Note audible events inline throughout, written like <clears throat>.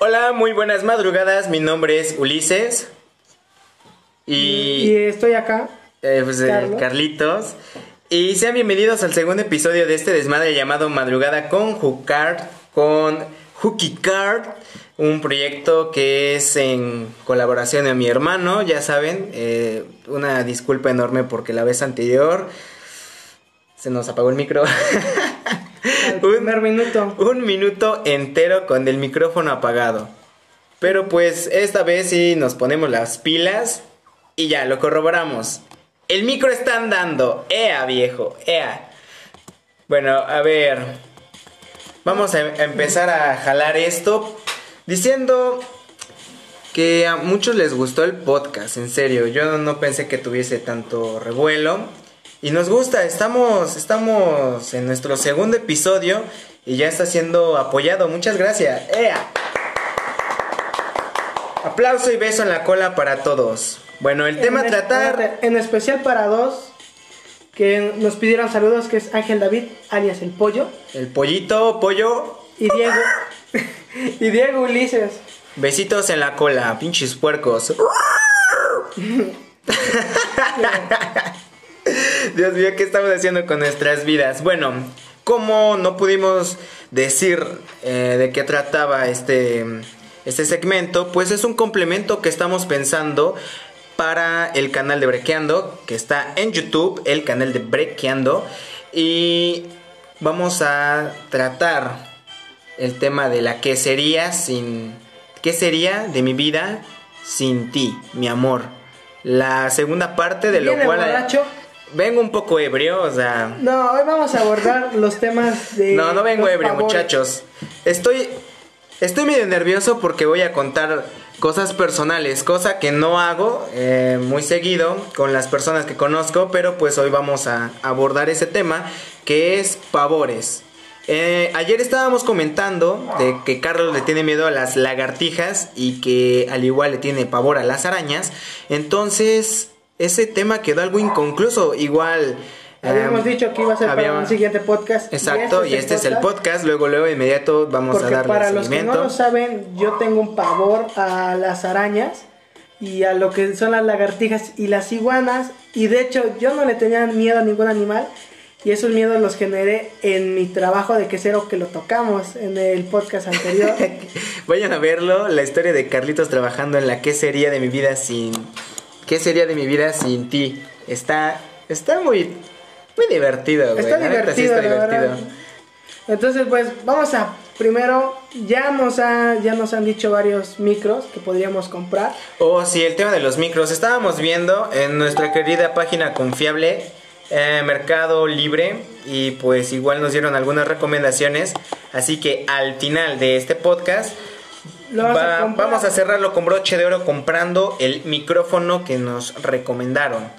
Hola, muy buenas madrugadas. Mi nombre es Ulises. Y Y, estoy acá. eh, pues, eh, Carlos. Carlitos. Y sean bienvenidos al segundo episodio de este desmadre llamado Madrugada con Hookard, con Hookie Card, un proyecto que es en colaboración de mi hermano, ya saben, eh, una disculpa enorme porque la vez anterior se nos apagó el micro. <laughs> Un- primer minuto. un minuto entero con el micrófono apagado. Pero pues esta vez sí nos ponemos las pilas y ya lo corroboramos. El micro está andando. Ea, viejo, ea. Bueno, a ver. Vamos a, a empezar a jalar esto diciendo que a muchos les gustó el podcast, en serio. Yo no pensé que tuviese tanto revuelo. Y nos gusta, estamos, estamos en nuestro segundo episodio y ya está siendo apoyado. Muchas gracias. ¡Ea! Aplauso y beso en la cola para todos. Bueno, el tema a tratar... En especial para dos que nos pidieron saludos, que es Ángel David, alias El Pollo, El pollito, pollo, y Diego. <laughs> y Diego Ulises. besitos en la cola, pinches puercos. <laughs> Dios mío, ¿qué estamos haciendo con nuestras vidas? Bueno, como no pudimos decir eh, de qué trataba este, este segmento, pues es un complemento que estamos pensando para el canal de Brequeando, que está en YouTube, el canal de Brequeando, y vamos a tratar el tema de la que sería sin... ¿Qué sería de mi vida sin ti, mi amor? La segunda parte de lo ¿Viene cual... borracho? Vengo un poco ebrio, o sea... No, hoy vamos a abordar <laughs> los temas de. No, no vengo ebrio, favores. muchachos. Estoy, estoy medio nervioso porque voy a contar cosas personales, cosa que no hago eh, muy seguido con las personas que conozco, pero pues hoy vamos a abordar ese tema que es pavores. Eh, ayer estábamos comentando de que Carlos le tiene miedo a las lagartijas y que al igual le tiene pavor a las arañas. Entonces, ese tema quedó algo inconcluso. Igual. Habíamos eh, dicho que iba a ser para un siguiente podcast. Exacto, y este es el podcast. Luego, luego, de inmediato vamos Porque a darle para los que no lo saben, yo tengo un pavor a las arañas y a lo que son las lagartijas y las iguanas. Y de hecho, yo no le tenía miedo a ningún animal. Y esos miedos los generé en mi trabajo de quesero que lo tocamos en el podcast anterior. <laughs> Vayan a verlo, la historia de Carlitos trabajando en la qué sería de mi vida sin qué sería de mi vida sin ti. Está está muy muy divertido, güey. Está La neta, sí divertido, está la verdad. Entonces, pues vamos a primero ya nos ha, ya nos han dicho varios micros que podríamos comprar. Oh, sí, el tema de los micros. Estábamos viendo en nuestra querida página confiable eh, Mercado Libre y pues igual nos dieron algunas recomendaciones. Así que al final de este podcast vamos a vamos cerrarlo con broche de oro comprando el micrófono que nos recomendaron.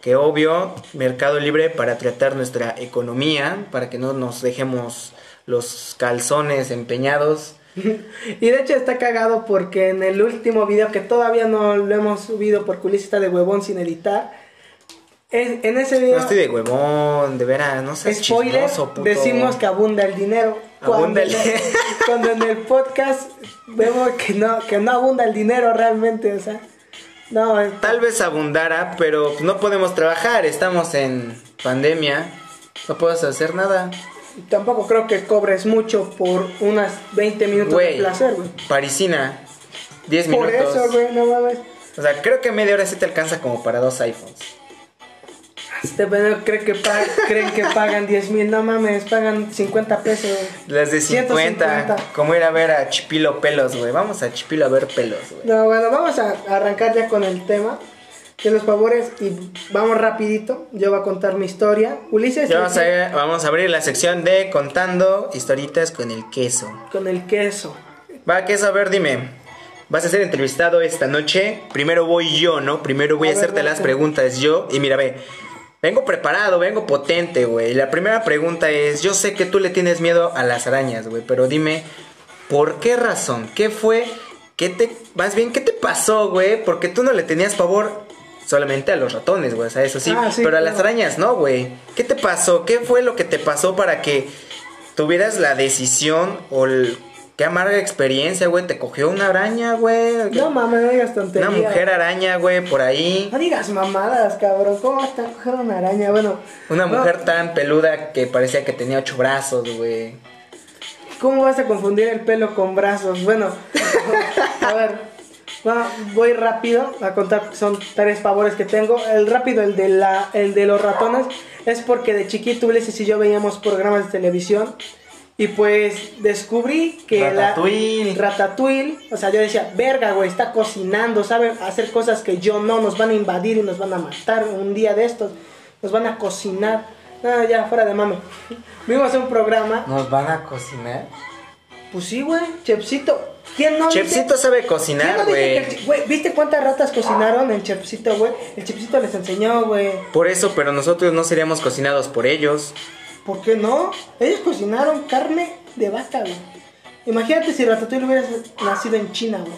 Que obvio, Mercado Libre para tratar nuestra economía, para que no nos dejemos los calzones empeñados. <laughs> Y de hecho está cagado porque en el último video que todavía no lo hemos subido por está de huevón sin editar. En ese video, No estoy de huevón, de veras, no seas spoiler, chismoso, puto. decimos que abunda el dinero. Abunda el- Cuando, en el- <laughs> cuando en el podcast vemos que no, que no abunda el dinero realmente, o sea. No, es- Tal vez abundara, pero no podemos trabajar, estamos en pandemia, no puedes hacer nada. tampoco creo que cobres mucho por unas 20 minutos Güey, de placer, güey. Parisina, 10 Por minutos. eso, güey, no mames. O sea, creo que media hora sí te alcanza como para dos iPhones. Este pendejo cree que pa- creen que pagan 10 mil, no mames, pagan 50 pesos. Las de 50, 150. como ir a ver a Chipilo Pelos, güey. Vamos a Chipilo a ver pelos, güey. No, bueno, vamos a arrancar ya con el tema de los favores y vamos rapidito. Yo voy a contar mi historia. Ulises, Ya vamos a, vamos a abrir la sección de contando historitas con el queso. con el queso. Va, queso, a ver, dime. Vas a ser entrevistado esta noche. Primero voy yo, ¿no? Primero voy a, A ver, hacerte las preguntas yo. Y mira, ve. Vengo preparado, vengo potente, güey. La primera pregunta es, yo sé que tú le tienes miedo a las arañas, güey, pero dime, ¿por qué razón? ¿Qué fue ¿qué te, más bien, qué te pasó, güey? Porque tú no le tenías pavor solamente a los ratones, güey, o sea, eso sí, Ah, sí, pero a las arañas no, güey. ¿Qué te pasó? ¿Qué fue lo que te pasó para que tuvieras la decisión o el, qué amarga experiencia, güey? ¿Te cogió una araña, güey? No mames, no digas tonterías. una mujer araña, güey, por ahí. No digas mamadas, cabrón. ¿Cómo vas a coger una araña? Bueno. Una no, mujer tan peluda que parecía que tenía ocho brazos, güey. ¿Cómo vas a confundir el pelo con brazos? Bueno, a ver, voy rápido a contar, son tres favores que tengo. El rápido, el de, la, el de los ratones, es porque de chiquito Ulises y yo veíamos programas de televisión y pues descubrí que Ratatouille. la Ratatouille, o sea, yo decía, verga, güey, está cocinando, sabe hacer cosas que yo no, nos van a invadir y nos van a matar un día de estos, nos van a cocinar. No, ya, fuera de mame. <laughs> Vimos un programa ¿Nos van a cocinar? pues sí, güey, Chepsito. ¿Quién no Chepsito dice- sabe ¿Quién cocinar, güey. el? ¿Viste cuántas ratas cocinaron en Chepsito, güey? El Chepsito les enseñó, güey. Por eso, pero nosotros no seríamos cocinados por ellos. ¿Por qué no? Ellos cocinaron carne de vaca, güey. Imagínate si Ratatouille hubiera nacido en China, güey.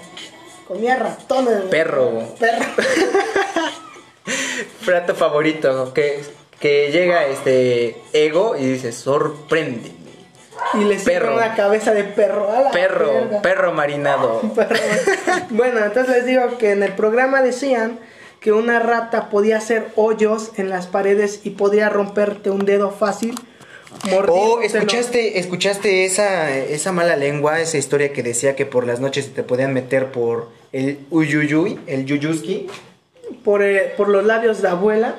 Comía ratones, güey. Perro, güey. Perro. <laughs> Plato favorito, que, que llega este ego y dice, sorprende. Y le Perro. una cabeza de perro. A la Perro, verga. perro marinado. <laughs> Perro. bueno, entonces les digo que en el programa decían que una rata podía hacer hoyos en las paredes y podía romperte un dedo fácil. Oh. ¿escuchaste, escuchaste esa, esa mala lengua, esa historia que decía que por las noches te podían meter por el uyuyuy, el yuyuski? por, eh, por los labios de abuela.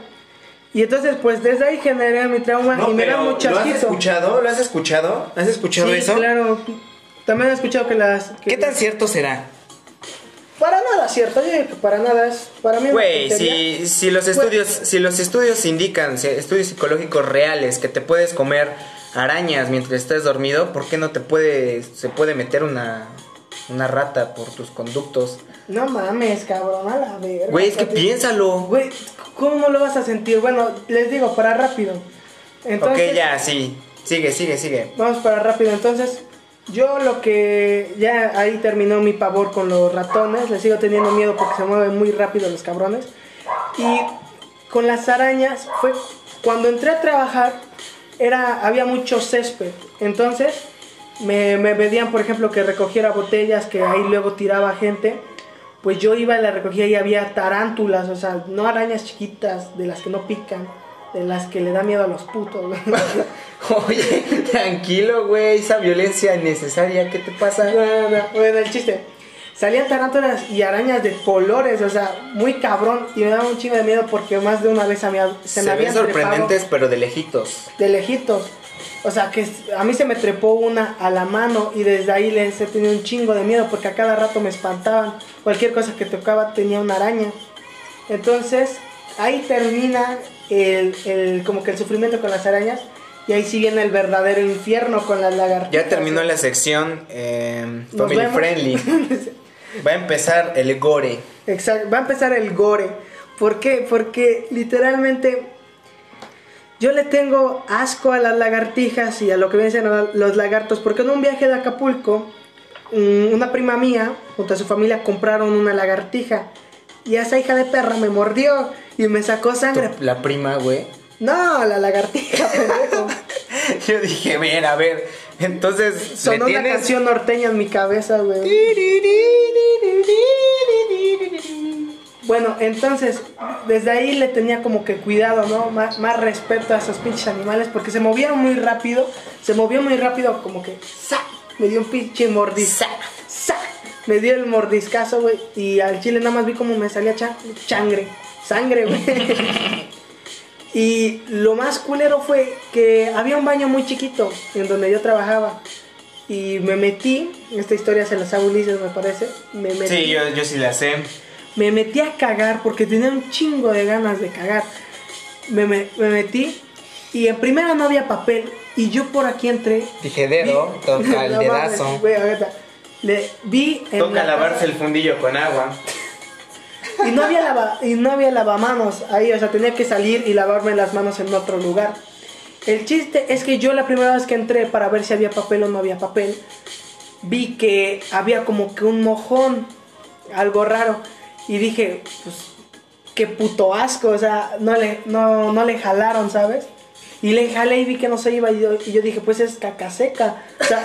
Y entonces, pues desde ahí generé mi trauma y me da mucho ¿lo has escuchado? ¿Lo has escuchado? ¿Has escuchado Sí, eso? claro. También he escuchado que las. que- ¿Qué tan cierto será? Para nada, cierto. Para nada es. Para mí. Güey, si, si los estudios, si los estudios indican, si- estudios psicológicos reales, que te puedes comer arañas mientras estás dormido, ¿por qué no te puede, se puede meter una, una rata por tus conductos? No mames, cabrón, a la verga. Güey, es que piénsalo. Güey, ¿cómo lo vas a sentir? Bueno, les digo, para rápido. Entonces, ok, ya, sí. Sigue, sigue, sigue. Vamos para rápido. Entonces, yo lo que. Ya ahí terminó mi pavor con los ratones. Les sigo teniendo miedo porque se mueven muy rápido los cabrones. Y con las arañas, fue cuando entré a trabajar, era, había mucho césped. Entonces, me, me pedían, por ejemplo, que recogiera botellas que ahí luego tiraba gente. Pues yo iba y la recogía y había tarántulas, o sea, no arañas chiquitas de las que no pican, de las que le da miedo a los putos. <laughs> Oye, tranquilo, güey. Esa violencia innecesaria, ¿qué te pasa? No, no, no. Bueno, el chiste. Salían tarántulas y arañas de colores, o sea, muy cabrón. Y me daba un chingo de miedo porque más de una vez a mí, se, Se, me habían trepado sorprendentes, pero de lejitos. de lejitos. O sea, que a mí se me trepó una a la mano y desde ahí les he tenido un chingo de miedo porque a cada rato me espantaban. Cualquier cosa que tocaba tenía una araña. Entonces, ahí termina el, el- como que el sufrimiento con las arañas y ahí sí viene el verdadero infierno con las lagartijas. Ya terminó la sección eh, Family vemos. Friendly. <laughs> Va a empezar el gore. Exacto, va a empezar el gore. ¿Por qué? Porque literalmente yo le tengo asco a las lagartijas y a lo que vienen los lagartos. Porque en un viaje de Acapulco, mm, una prima mía, junto a su familia, compraron una lagartija. Y esa hija de perra me mordió y me sacó sangre. La prima, güey. No, la lagartija, pendejo. <laughs> Yo dije, ven, a ver. Entonces, ¿le Sonó una tienes? canción norteña en mi cabeza, güey. Bueno, entonces, desde ahí le tenía como que cuidado, ¿no? Más, más respeto a esos pinches animales porque se movieron muy rápido. Se movió muy rápido, como que ¡sa! Me dio un pinche mordisca. ¡sa! Me dio el mordiscazo, güey. Y al chile nada más vi como me salía cha- changre. Sangre, güey. <laughs> y lo más culero fue que había un baño muy chiquito en donde yo trabajaba. Y me metí, esta historia se la sabe Ulises, me parece. Me metí, Sí, yo, yo sí la sé. me metí a cagar porque tenía un chingo de ganas de cagar. Me, me- me metí y en primera no había papel y yo por aquí entré. Dije dedo, <laughs> No mames, dedazo. Le vi en Toca la lavarse el fundillo con agua. y no había lava, y no había lavamanos ahí, o sea, tenía que salir y lavarme las manos en otro lugar. El chiste es que yo la primera vez que entré para ver si había papel o no había papel, vi que había como que un mojón, algo raro. Y dije, pues, qué puto asco, o sea, no le, no, no le jalaron, ¿sabes? Y le jalé y vi que no se iba y yo, y yo dije, pues es caca seca. O sea,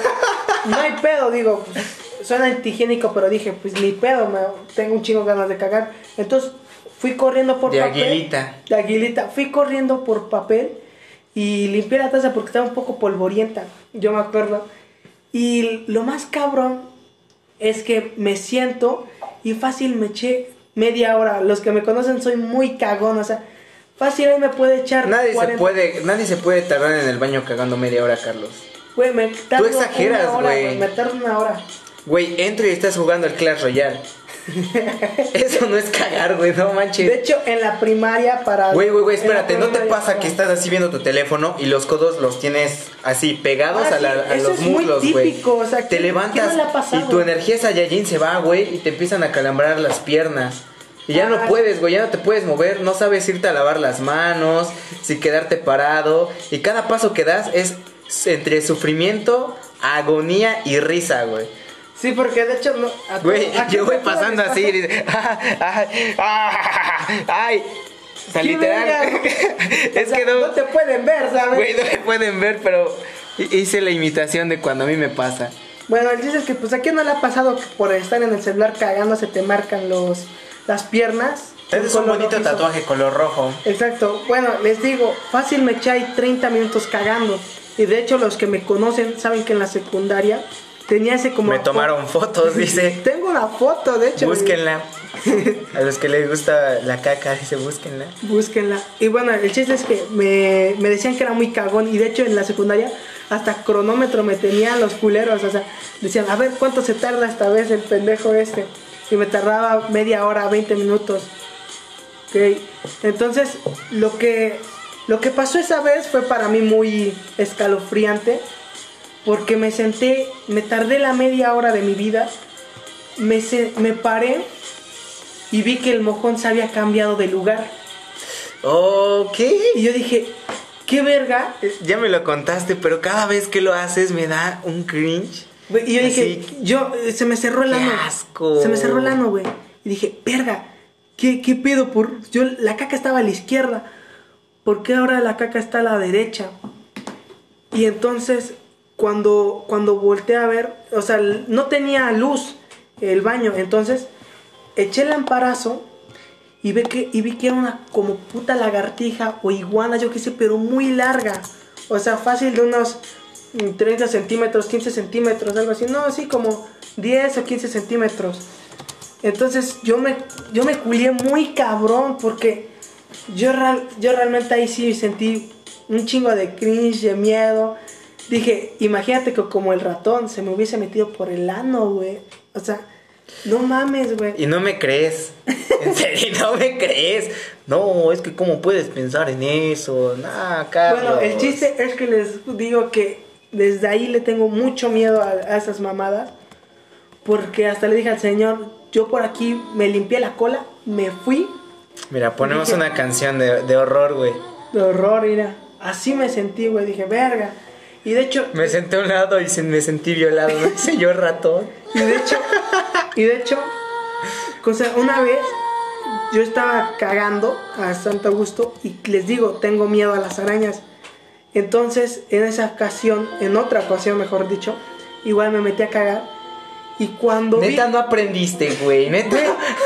no hay pedo, digo, pues, suena antihigiénico, pero dije, pues ni pedo, me, tengo un chingo ganas de cagar. Entonces fui corriendo por De papel. aguilita. De aguilita. Fui corriendo por papel y limpié la taza porque estaba un poco polvorienta, yo me acuerdo. Y lo más cabrón es que me siento y fácil me eché media hora. Los que me conocen soy muy cagón, o sea, fácil ahí me puede echar. Nadie se 40. puede, nadie se puede tardar en el baño cagando media hora, Carlos. Güey, me tardo exageras, una hora, güey. Me tardo una hora. Güey, entro y estás jugando al Clash Royale. <laughs> Eso no es cagar, güey, no De manches. hecho, en la primaria para. Güey, güey, güey, espérate, ¿no te pasa que estás así viendo tu teléfono y los codos los tienes así pegados Ah, a, la- a los muslos, güey? o sea, te ¿quién- levantas no y tu energía Saiyajin se va, güey, y te empiezan a calambrar las piernas. Y ya no Ah, puedes, güey, ya no te puedes mover, no sabes irte a lavar las manos, si quedarte parado. Y cada paso que das es entre sufrimiento, agonía y risa, güey. Sí, porque de hecho. No, Güey, <laughs> yo voy pasando pasa. así y dice, ah, ah, ay, o sea, literal. <laughs> es O sea, que no, No te pueden ver, ¿sabes? güey, no me pueden ver, pero hice la imitación de cuando a mí me pasa. Bueno, chiste es que, pues, ¿a quién no le ha pasado que por estar en el celular cagando se te marcan los, las piernas? Ese es un bonito rojizo. tatuaje color rojo. Exacto. Bueno, les digo, fácil me eché ahí 30 minutos cagando. Y de hecho, los que me conocen saben que en la secundaria tenía ese como. Me tomaron fotos, dice. <laughs> Tengo una foto, de hecho. Búsquenla. <laughs> A los que les gusta la caca, dice, búsquenla. Búsquenla. Y bueno, el chiste es que me, me decían que era muy cagón. Y de hecho, en la secundaria, hasta cronómetro me tenían los culeros. O sea, decían, a ver cuánto se tarda esta vez el pendejo este. Y me tardaba media hora, 20 minutos. Ok. Entonces, lo que, lo que pasó esa vez fue para mí muy escalofriante. Porque me senté, me tardé la media hora de mi vida. Me, se- me paré y vi que el mojón se había cambiado de lugar. ¿qué? Y yo dije, ¿qué verga? Ya me lo contaste, pero cada vez que lo haces me da un cringe. Y yo dije, yo, eh, se me cerró el ano. asco. Se me cerró el ano, güey. Y dije, verga, ¿qué, qué pedo? Por... Yo, la caca estaba a la izquierda. ¿Por qué ahora la caca está a la derecha? Y entonces, cuando, cuando volteé a ver, o sea, no tenía luz el baño. Entonces, eché el amparazo y, ve que, y vi que era una como puta lagartija o iguana, yo qué sé, pero muy larga. O sea, fácil de unos mm, 30 centímetros, 15 centímetros, algo así. No, así como 10 o 15 centímetros. Entonces yo me, yo me culié muy cabrón porque yo, yo realmente ahí sí sentí un chingo de cringe, de miedo. Dije, imagínate que como el ratón se me hubiese metido por el ano, güey. O sea, no mames, güey. Y no me crees. <laughs> En serio, no me crees. No, es que cómo puedes pensar en eso. Nah, Carlos. Bueno, el chiste es que les digo que desde ahí le tengo mucho miedo a, a esas mamadas. Porque hasta le dije al señor, yo por aquí me limpié la cola, me fui Mira, ponemos Dije- una canción de, de horror, güey. de horror, mira. Así me sentí, güey. Dije, verga. Y de hecho, Me senté a un lado y se- me sentí violado. Me dice yo ratón. y de hecho, y de hecho, cosa, una vez yo estaba cagando a Santo Augusto y les digo, tengo miedo a las arañas. Entonces, en esa ocasión, en otra ocasión, mejor dicho, igual me metí a cagar. Y cuando vi- Neta, no aprendiste, güey. Neta,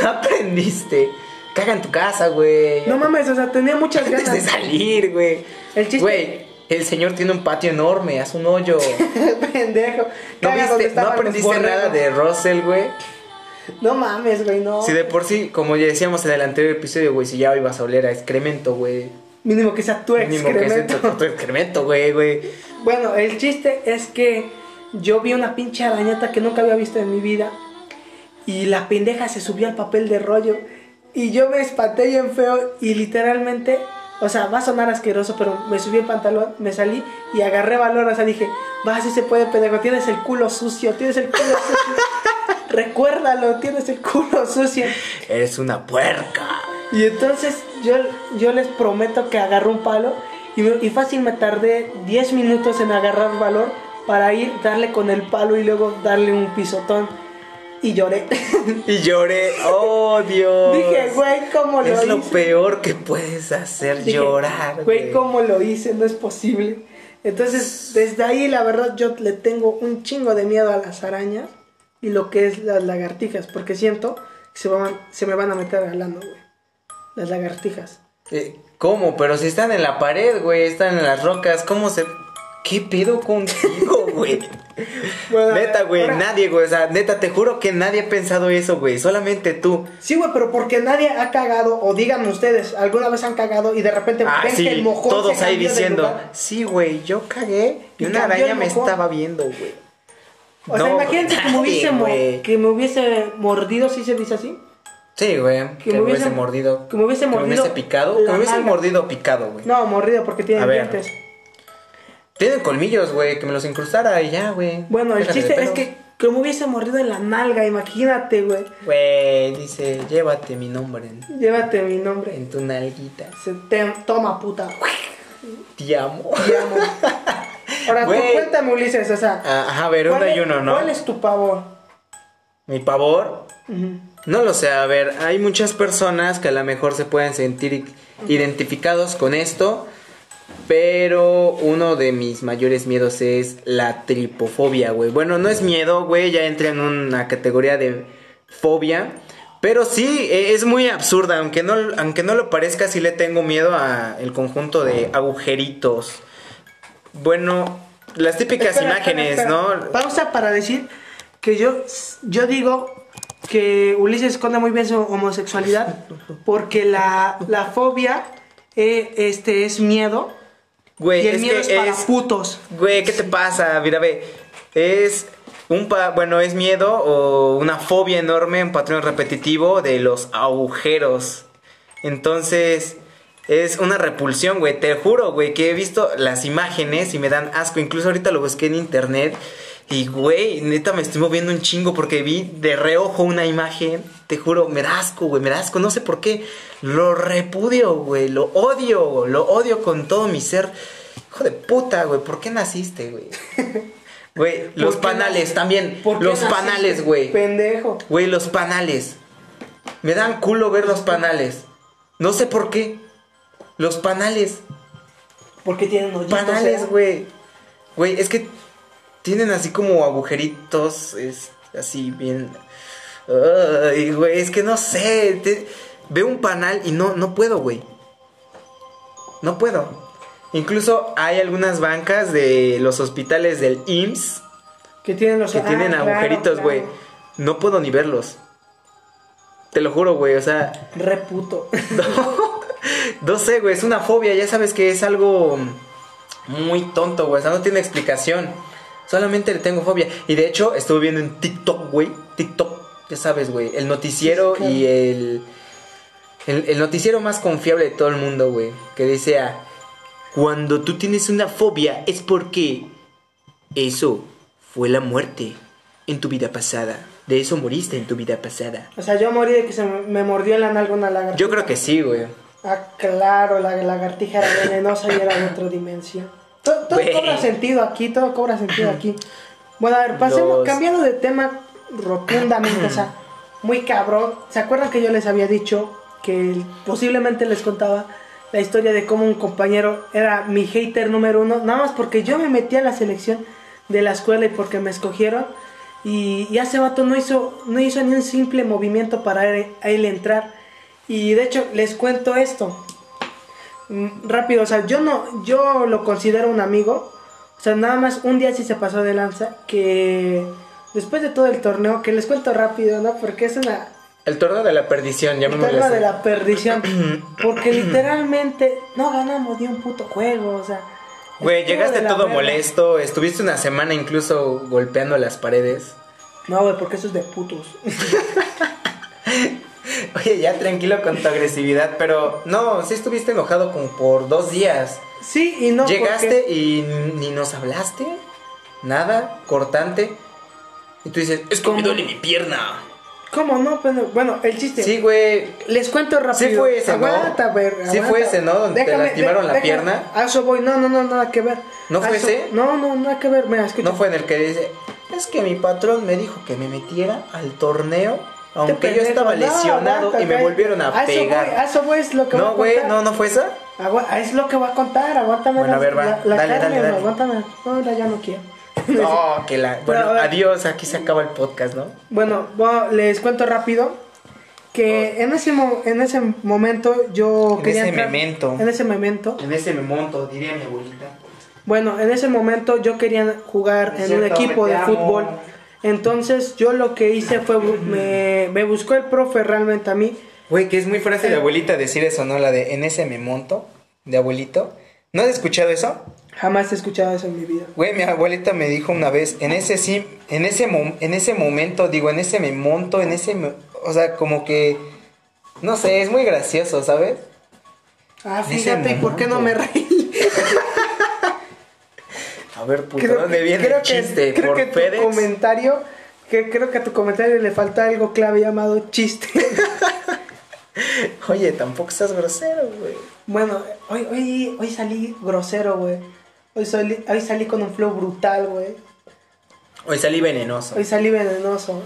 no <laughs> aprendiste. Caga en tu casa, güey. No mames, o sea, tenía muchas Antes de ganas. salir, güey. El chiste- Güey, el señor tiene un patio enorme, haz un hoyo. <laughs> Pendejo. ¿No, viste, aprendiste nada de Russell, güey? No mames, güey, no. Si de por sí, como ya decíamos en el anterior episodio, güey, si ya ibas a oler a excremento, güey. Mínimo que sea tu Mínimo que sea excremento. tu, tu excremento, güey, güey. Bueno, el chiste es que yo vi una pinche arañata que nunca había visto en mi vida. Y la pendeja se subió al papel de rollo. Y yo me espanté bien feo. Y literalmente, o sea, va a sonar asqueroso, pero me subí el pantalón, me salí y agarré valor. O sea, dije, va, si se puede, pendejo. Tienes el culo sucio, tienes el culo sucio. <laughs> Recuérdalo, tienes el culo sucio. Eres una puerca. Y entonces yo, yo les prometo que agarré un palo y, me- y fácil me tardé 10 minutos en agarrar valor para ir, darle con el palo y luego darle un pisotón. Y lloré. <laughs> Y lloré. Oh, Dios. Dije, güey, ¿cómo lo Es lo hice? peor que puedes hacer, Dije, llorar. Güey, ¿cómo lo hice? No es posible. Entonces, desde ahí, la verdad, yo le tengo un chingo de miedo a las arañas y lo que es las lagartijas, porque siento que se, van, se me van a meter galando, güey. Las lagartijas. Eh, ¿Cómo? Pero si están en la pared, güey, están en las rocas, ¿cómo se...? ¿Qué pedo contigo, güey? Bueno, neta, güey, ahora- nadie, güey, o sea, neta, te juro que nadie ha pensado eso, güey, solamente tú. Sí, güey, pero porque nadie ha cagado, o díganme ustedes, alguna vez han cagado y de repente Ah, ven sí, que el mojón todos se ahí diciendo, sí, güey, yo cagué y Y una araña me estaba viendo, güey. O sea, No, imagínense que me, hubiese que me mordido, ¿sí se dice así? Sí, güey, que, me me hubiese mordido. que me hubiese Que me mordido hubiese picado, que me hubiese mordido picado, güey. No, mordido porque tiene dientes. Tienen colmillos, güey, que me los incrustara y ya, güey. Bueno, el chiste es que, me hubiese mordido en la nalga, imagínate, güey. Güey, dice, llévate mi nombre en, Llévate mi nombre. en tu nalguita. Se te- toma, puta. Te amo. Te amo. <laughs> Ahora, tú cuéntame, Ulises, o sea. Ah, Ajá, a ver, uno ¿cuál y es- uno, ¿no? ¿Cuál es tu pavor? Mi pavor. No lo sé, a ver, hay muchas personas que a lo mejor se pueden sentir i- identificados con esto, pero uno de mis mayores miedos es la tripofobia, güey. Bueno, no es miedo, güey, ya entra en una categoría de fobia, pero sí, e- es muy absurda, aunque no, aunque no lo parezca, sí le tengo miedo a el conjunto de agujeritos. Bueno, las típicas Espera, imágenes, espera, espera. ¿no? Pausa para decir que yo, yo digo que Ulises esconde muy bien su homosexualidad porque la, la fobia eh, este, es miedo Güey, y el es miedo que es para es- putos. Güey, ¿qué te pasa? Mira, ve. Es un pa bueno, es miedo o una fobia enorme, un patrón repetitivo de los agujeros. Entonces, es una repulsión, güey. Te juro, güey, que he visto las imágenes y me dan asco. Incluso ahorita lo busqué en internet. Y, güey, neta me estoy moviendo un chingo porque vi de reojo una imagen. Te juro, me da asco, güey, me da asco. No sé por qué. Lo repudio, güey. Lo odio, lo odio con todo mi ser. Hijo de puta, güey. ¿Por qué naciste, güey? <laughs> Güey, los ¿Por qué panales también. ¿Por qué Los panales, güey. Pendejo. Güey, los panales. Me dan culo ver los panales. No sé por qué. Los panales. Porque tienen hoyitos. Panales, ¿eh? güey. Güey, es que tienen así como agujeritos. Es así bien. Ay, güey, es que no sé. te- Veo un panal y no, no puedo, güey. No puedo. Incluso hay algunas bancas de los hospitales del IMSS Que tienen los que ah, tienen claro, agujeritos, güey. claro. No puedo ni verlos. Te lo juro, güey. O sea, Re puto. <laughs> no, no sé, güey. Es una fobia. Ya sabes que es algo muy tonto, güey. O sea, no tiene explicación. Solamente le tengo fobia. Y de hecho, estuve viendo en TikTok, güey. TikTok, ya sabes, güey. El noticiero Sí, claro. y el, el. El noticiero más confiable de todo el mundo, güey. Que dice: ah, Cuando tú tienes una fobia es porque eso fue la muerte en tu vida pasada. De eso moriste en tu vida pasada. O sea, yo morí de que se me, me mordió en la nalga una lagartija. Yo creo que sí, güey. Ah, claro, la lagartija era venenosa y era de otra dimensión. Todo, cobra sentido aquí, todo cobra sentido aquí. Bueno, a ver, pasemos, Los- cambiando de tema rotundamente, o sea, muy cabrón. ¿Se acuerdan que yo les había dicho que posiblemente les contaba la historia de cómo un compañero era mi hater número uno? Nada más porque yo me metí a la selección de la escuela y porque me escogieron. Y, y ese vato no hizo, no hizo ni un simple movimiento para él, a él entrar. Y de hecho, les cuento esto. Mm, rápido, o sea, yo no, yo lo considero un amigo. O sea, nada más un día sí se pasó de lanza. Que después de todo el torneo, que les cuento rápido, ¿no? Porque es una El torneo de la perdición, ya me tema de la perdición. <clears throat> Porque literalmente no ganamos ni un puto juego, o sea. Güey, llegaste todo verga. molesto, estuviste una semana incluso golpeando las paredes. No, güey, porque eso es de putos. <laughs> <laughs> Oye, ya tranquilo con tu agresividad, pero no, sí estuviste enojado como por dos días. Sí y no. Llegaste porque- y ni nos hablaste, nada, cortante. Y tú dices, es que me duele mi pierna. ¿Cómo no? No. Bueno, el chiste. Sí, güey. Les cuento rápido. Sí fue ese, ¿no? Aguanta, ver, Sí fue ese, ¿no? Donde te lastimaron la pierna. A eso voy. No, no, no, nada que ver. ¿No fue eso- ese? No, no, nada que ver. Mira, escucha. No fue en el que dice, es que mi patrón me dijo que me metiera al torneo, aunque yo pendejo, estaba lesionado y me volvieron a, eso voy, pegar. a eso voy, es lo que no, a güey, contar. no, no fue esa. Agua- es lo que voy a contar, aguántame. Bueno, la- a ver, va. La, la Dale, carne, dale, dale. aguántame. No, ahora ya no quiero. <laughs> No, <laughs> que la. Bueno, Pero, a adiós, aquí se acaba el podcast, ¿no? Bueno, bueno, les cuento rápido que en ese mo- en ese momento yo En quería ese entrar- memento. en ese momento En ese me monto, diría mi abuelita. bueno en ese momento yo quería jugar en un equipo de amo. fútbol entonces yo lo que hice fue me, me buscó el profe realmente a mí Güey, que es muy frase de Eh. abuelita decir eso, ¿no? La de en ese me monto, de abuelito. ¿No has escuchado eso? jamás he escuchado eso en mi vida Güey, mi abuelita me dijo una vez, en ese sí, en ese en ese momento, digo, en ese me monto, en ese me- o sea, como que no sé, es muy gracioso, ¿sabes? ah fíjate ¿y por qué no me reí A ver, puto, ¿dónde viene creo el chiste? que, creo ¿Por que tu FedEx? comentario que creo que a tu comentario le falta algo clave llamado chiste <laughs> Oye, tampoco estás grosero, güey. Bueno, hoy, hoy, hoy salí grosero, güey. Hoy salí, hoy salí con un flow brutal, güey. Hoy salí venenoso. Hoy salí venenoso.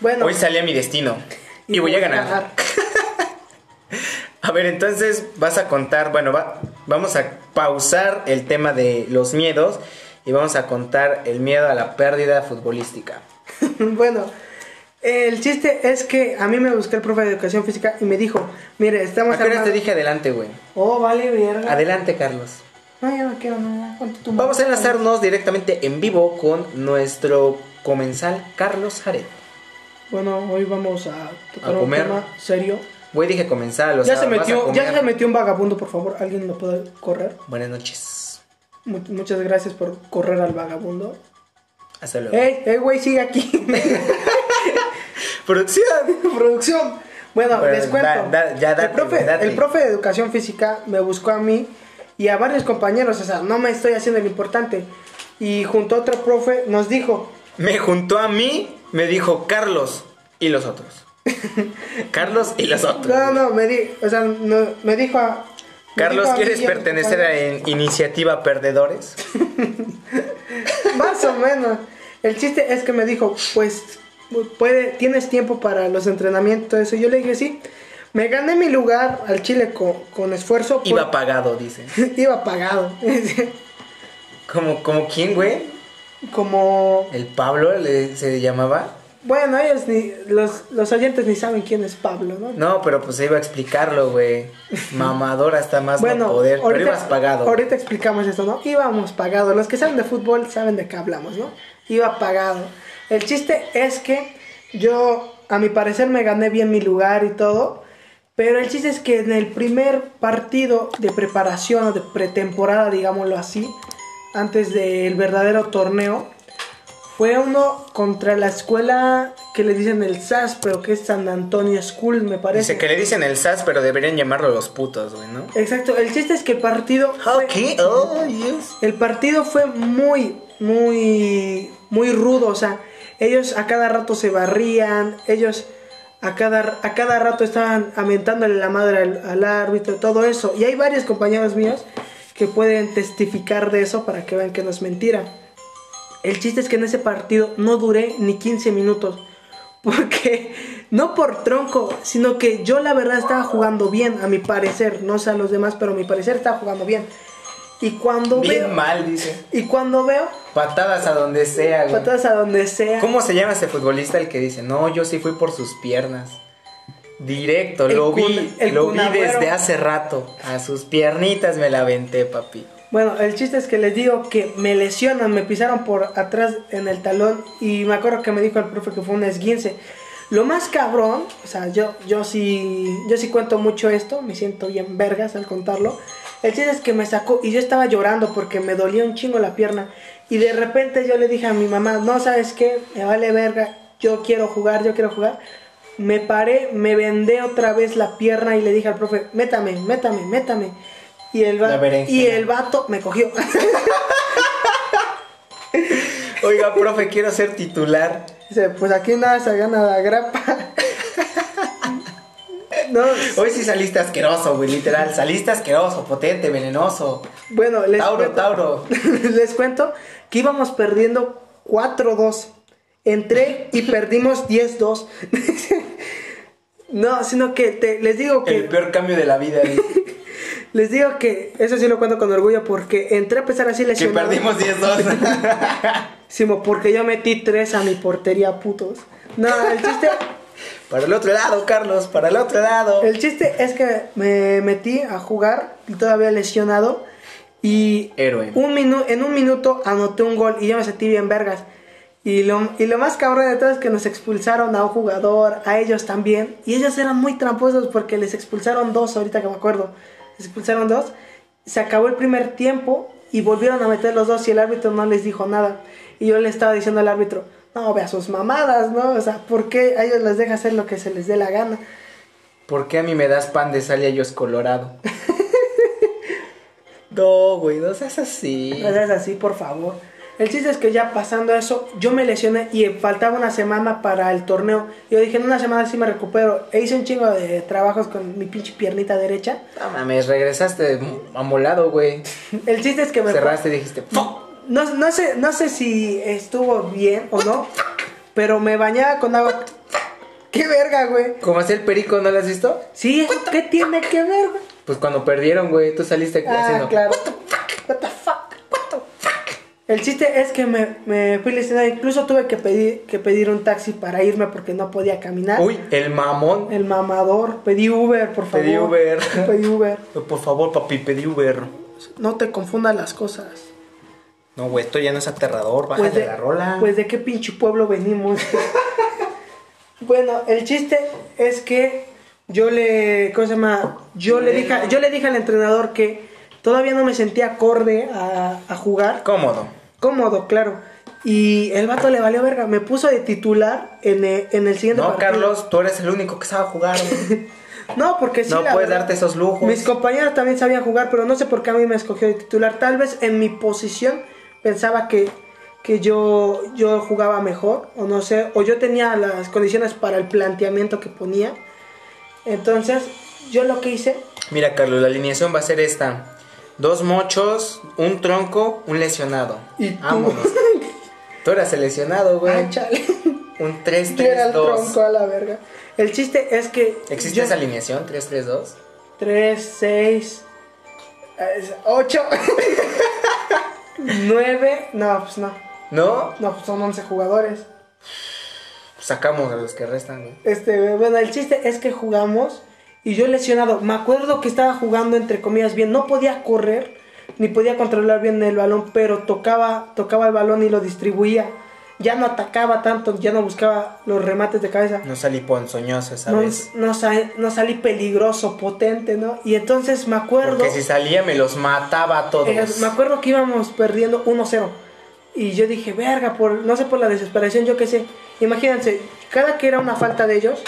Bueno, Hoy salí a mi destino. Y, voy a ganar. <laughs> A ver, entonces vas a contar, bueno, va, vamos a pausar el tema de los miedos y vamos a contar el miedo a la pérdida futbolística. <laughs> bueno, el chiste es que a mí me buscó el profe de educación física y me dijo, mire, estamos ¿A qué te dije adelante, güey? Oh, vale, verga. Adelante, Carlos. No, yo no quiero nada. Tu Vamos a enlazarnos directamente en vivo con nuestro comensal Carlos Jared. Bueno, hoy vamos a tocar A un comer. tema serio. Güey, dije comensal, o ya sea, se metió, ya se metió un vagabundo, por favor. ¿Alguien lo puede correr? Buenas noches. Mu- muchas gracias por correr al vagabundo. Hasta luego. ¡Ey, ey, güey, sigue aquí! <laughs> Producción. Producción. Bueno, Bueno, les cuento. da- da- ya date, el, profe, date. el profe de educación física me buscó a mí y a varios compañeros, o sea, no me estoy haciendo el importante. Y junto a otro profe nos dijo, Me juntó a mí, me dijo Carlos y los otros. <laughs> Carlos y los otros. no, no, me, di, o sea, no- me dijo a... Carlos, ¿quieres pertenecer a Iniciativa Perdedores? <laughs> Más o menos. El chiste es que me dijo, pues, puede, tienes tiempo para los entrenamientos, eso. Yo le dije, sí. Me gané mi lugar al Chile con, con esfuerzo. por- <laughs> Iba pagado, <laughs> dice. iba pagado. ¿Como, como quién, güey? Como ¿El Pablo le- se llamaba? Bueno, ellos ni, los, los oyentes ni saben quién es Pablo, ¿no? No, pero pues iba a explicarlo, güey. Mamador hasta más bueno, no poder. Pero ibas pagado. ahorita explicamos esto, ¿no? Íbamos pagado. Los que saben de fútbol saben de qué hablamos, ¿no? Iba pagado. El chiste es que yo, a mi parecer, me gané bien mi lugar y todo. Pero el chiste es que en el primer partido de preparación o de pretemporada, digámoslo así, antes del verdadero torneo, fue uno contra la escuela que le dicen el SAS, pero que es San Antonio School, me parece. Dice que le dicen el SAS, pero deberían llamarlo los putos, güey, ¿no? Exacto, el chiste es que el partido fue. Oh, yes. el partido fue muy, muy, muy rudo, o sea, ellos a cada rato se barrían, ellos a cada, a cada rato estaban aumentándole la madre al, al árbitro, todo eso, y hay varios compañeros míos que pueden testificar de eso para que vean que no es mentira. El chiste es que en ese partido no duré ni 15 minutos. Porque no por tronco, sino que yo la verdad estaba jugando bien, a mi parecer. No sé a los demás, pero a mi parecer estaba jugando bien. Y cuando Bien veo. mal, dice. Y cuando veo Patadas a donde sea, güey. patadas a donde sea. ¿Cómo se llama ese futbolista el que dice, no, yo sí fui por sus piernas? Directo, El lo vi, el lo vi desde hace rato. A sus piernitas me la aventé, papi. Bueno, el chiste es que les digo que me lesionan, me pisaron por atrás en el talón y me acuerdo que me dijo el profe que fue un esguince. Lo más cabrón, o sea, yo, yo sí, yo sí cuento mucho esto, me siento bien vergas al contarlo. El chiste es que me sacó y yo estaba llorando porque me dolía un chingo la pierna. Y de repente yo le dije a mi mamá, no sabes qué, me vale verga, yo quiero jugar, yo quiero jugar. Me paré, me vendé otra vez la pierna y le dije al profe, métame, métame, métame. Y el, va- y el vato me cogió. <laughs> Oiga, profe, quiero ser titular. Dice, pues aquí nada se gana la grapa. <laughs> No, Hoy sí saliste asqueroso, güey, literal. Saliste asqueroso, potente, venenoso. bueno, les Tauro, cuento, Tauro. <laughs> les cuento que íbamos perdiendo 4-2. Entré y perdimos 10-2. no, sino que te- les digo que El peor cambio de la vida. güey. Les digo que eso sí lo cuento con orgullo porque entré a pesar así Que lesionado. perdimos 10-2. <laughs> Simo, porque yo metí 3 a mi portería, putos. No, el chiste <laughs> para el otro lado, Carlos, para el otro lado. El chiste es que me metí a jugar y todavía lesionado y Héroe. un minu- en un minuto anoté un gol y yo me sentí bien vergas. Y lo, y lo más cabrón de todo es que nos expulsaron a un jugador, a ellos también. Y ellos eran muy tramposos porque les expulsaron dos, ahorita que me acuerdo. Les expulsaron dos. Se acabó el primer tiempo y volvieron a meter los dos y el árbitro no les dijo nada. Y yo le estaba diciendo al árbitro, no, vea sus mamadas, ¿no? O sea, ¿por qué a ellos les deja hacer lo que se les dé la gana? ¿Por qué a mí me das pan de sal y a ellos colorado? <laughs> no, güey, no seas así. No seas así, por favor. El chiste es que ya pasando eso, yo me lesioné y faltaba una semana para el torneo. Yo dije, en una semana sí me recupero. E hice un chingo de trabajos con mi pinche piernita derecha. No mames, regresaste amolado, güey. El chiste es que me... Cerraste y dijiste, "Fuck". No, no, sé, no sé si estuvo bien o no, pero me bañaba con agua... ¡Qué verga, güey! Como hacía el perico, ¿no lo has visto? Sí, ¿qué tiene que ver, güey? Pues cuando perdieron, güey, tú saliste Ah, haciendo. claro. What the fuck? El chiste es que me, me fui lesionado. Incluso tuve que pedir, que pedir un taxi para irme porque no podía caminar. Uy, el mamón. El mamador. Pedí Uber, por favor. Pedí Uber. <laughs> Pedí Uber. Por favor, papi, pedí Uber. No te confundas las cosas. No, güey, esto ya no es aterrador. Bájale Pues de, la rola. pues de qué pinche pueblo venimos. <laughs> bueno, el chiste es que yo le. ¿Cómo se llama? Yo le dije, yo le dije al entrenador que todavía no me sentía acorde a, a jugar. Cómodo. Cómodo, claro. Y el vato le valió verga. Me puso de titular en el, en el siguiente No, partido. Carlos, tú eres el único que sabe jugar. <laughs> No, porque sí. No la puedes verdad, darte esos lujos. Mis compañeros también sabían jugar, pero no sé por qué a mí me escogió de titular. Tal vez en mi posición pensaba que, que yo, yo jugaba mejor, o no sé, o yo tenía las condiciones para el planteamiento que ponía. Entonces, yo lo que hice, Mira, Carlos, la alineación va a ser esta. Dos mochos, un tronco, un lesionado. ¿Y tú? Vámonos. <laughs> Tú eras el lesionado, güey. ah, chale, Un yo era el 3-3-2. tronco a la verga. El chiste es que. ¿Existe yo- esa alineación? ¿3-3-2? 3, 6, 8, 9. No, pues no. ¿No? No, pues son 11 jugadores. Sacamos a los que restan, güey. Este, bueno, el chiste es que jugamos y yo lesionado. Me acuerdo que estaba jugando entre comillas bien. No podía correr ni podía controlar bien el balón, pero tocaba, tocaba el balón y lo distribuía. Ya no atacaba tanto, ya no buscaba los remates de cabeza. No salí ponzoñoso esa No, vez. no, sa- no salí peligroso, potente, ¿no? Y entonces me acuerdo. Porque si salía me los mataba a todos. Eh, me acuerdo que íbamos perdiendo 1-0. Y yo dije, verga, por, no sé por la desesperación, yo qué sé. Imagínense, cada que era una falta de ellos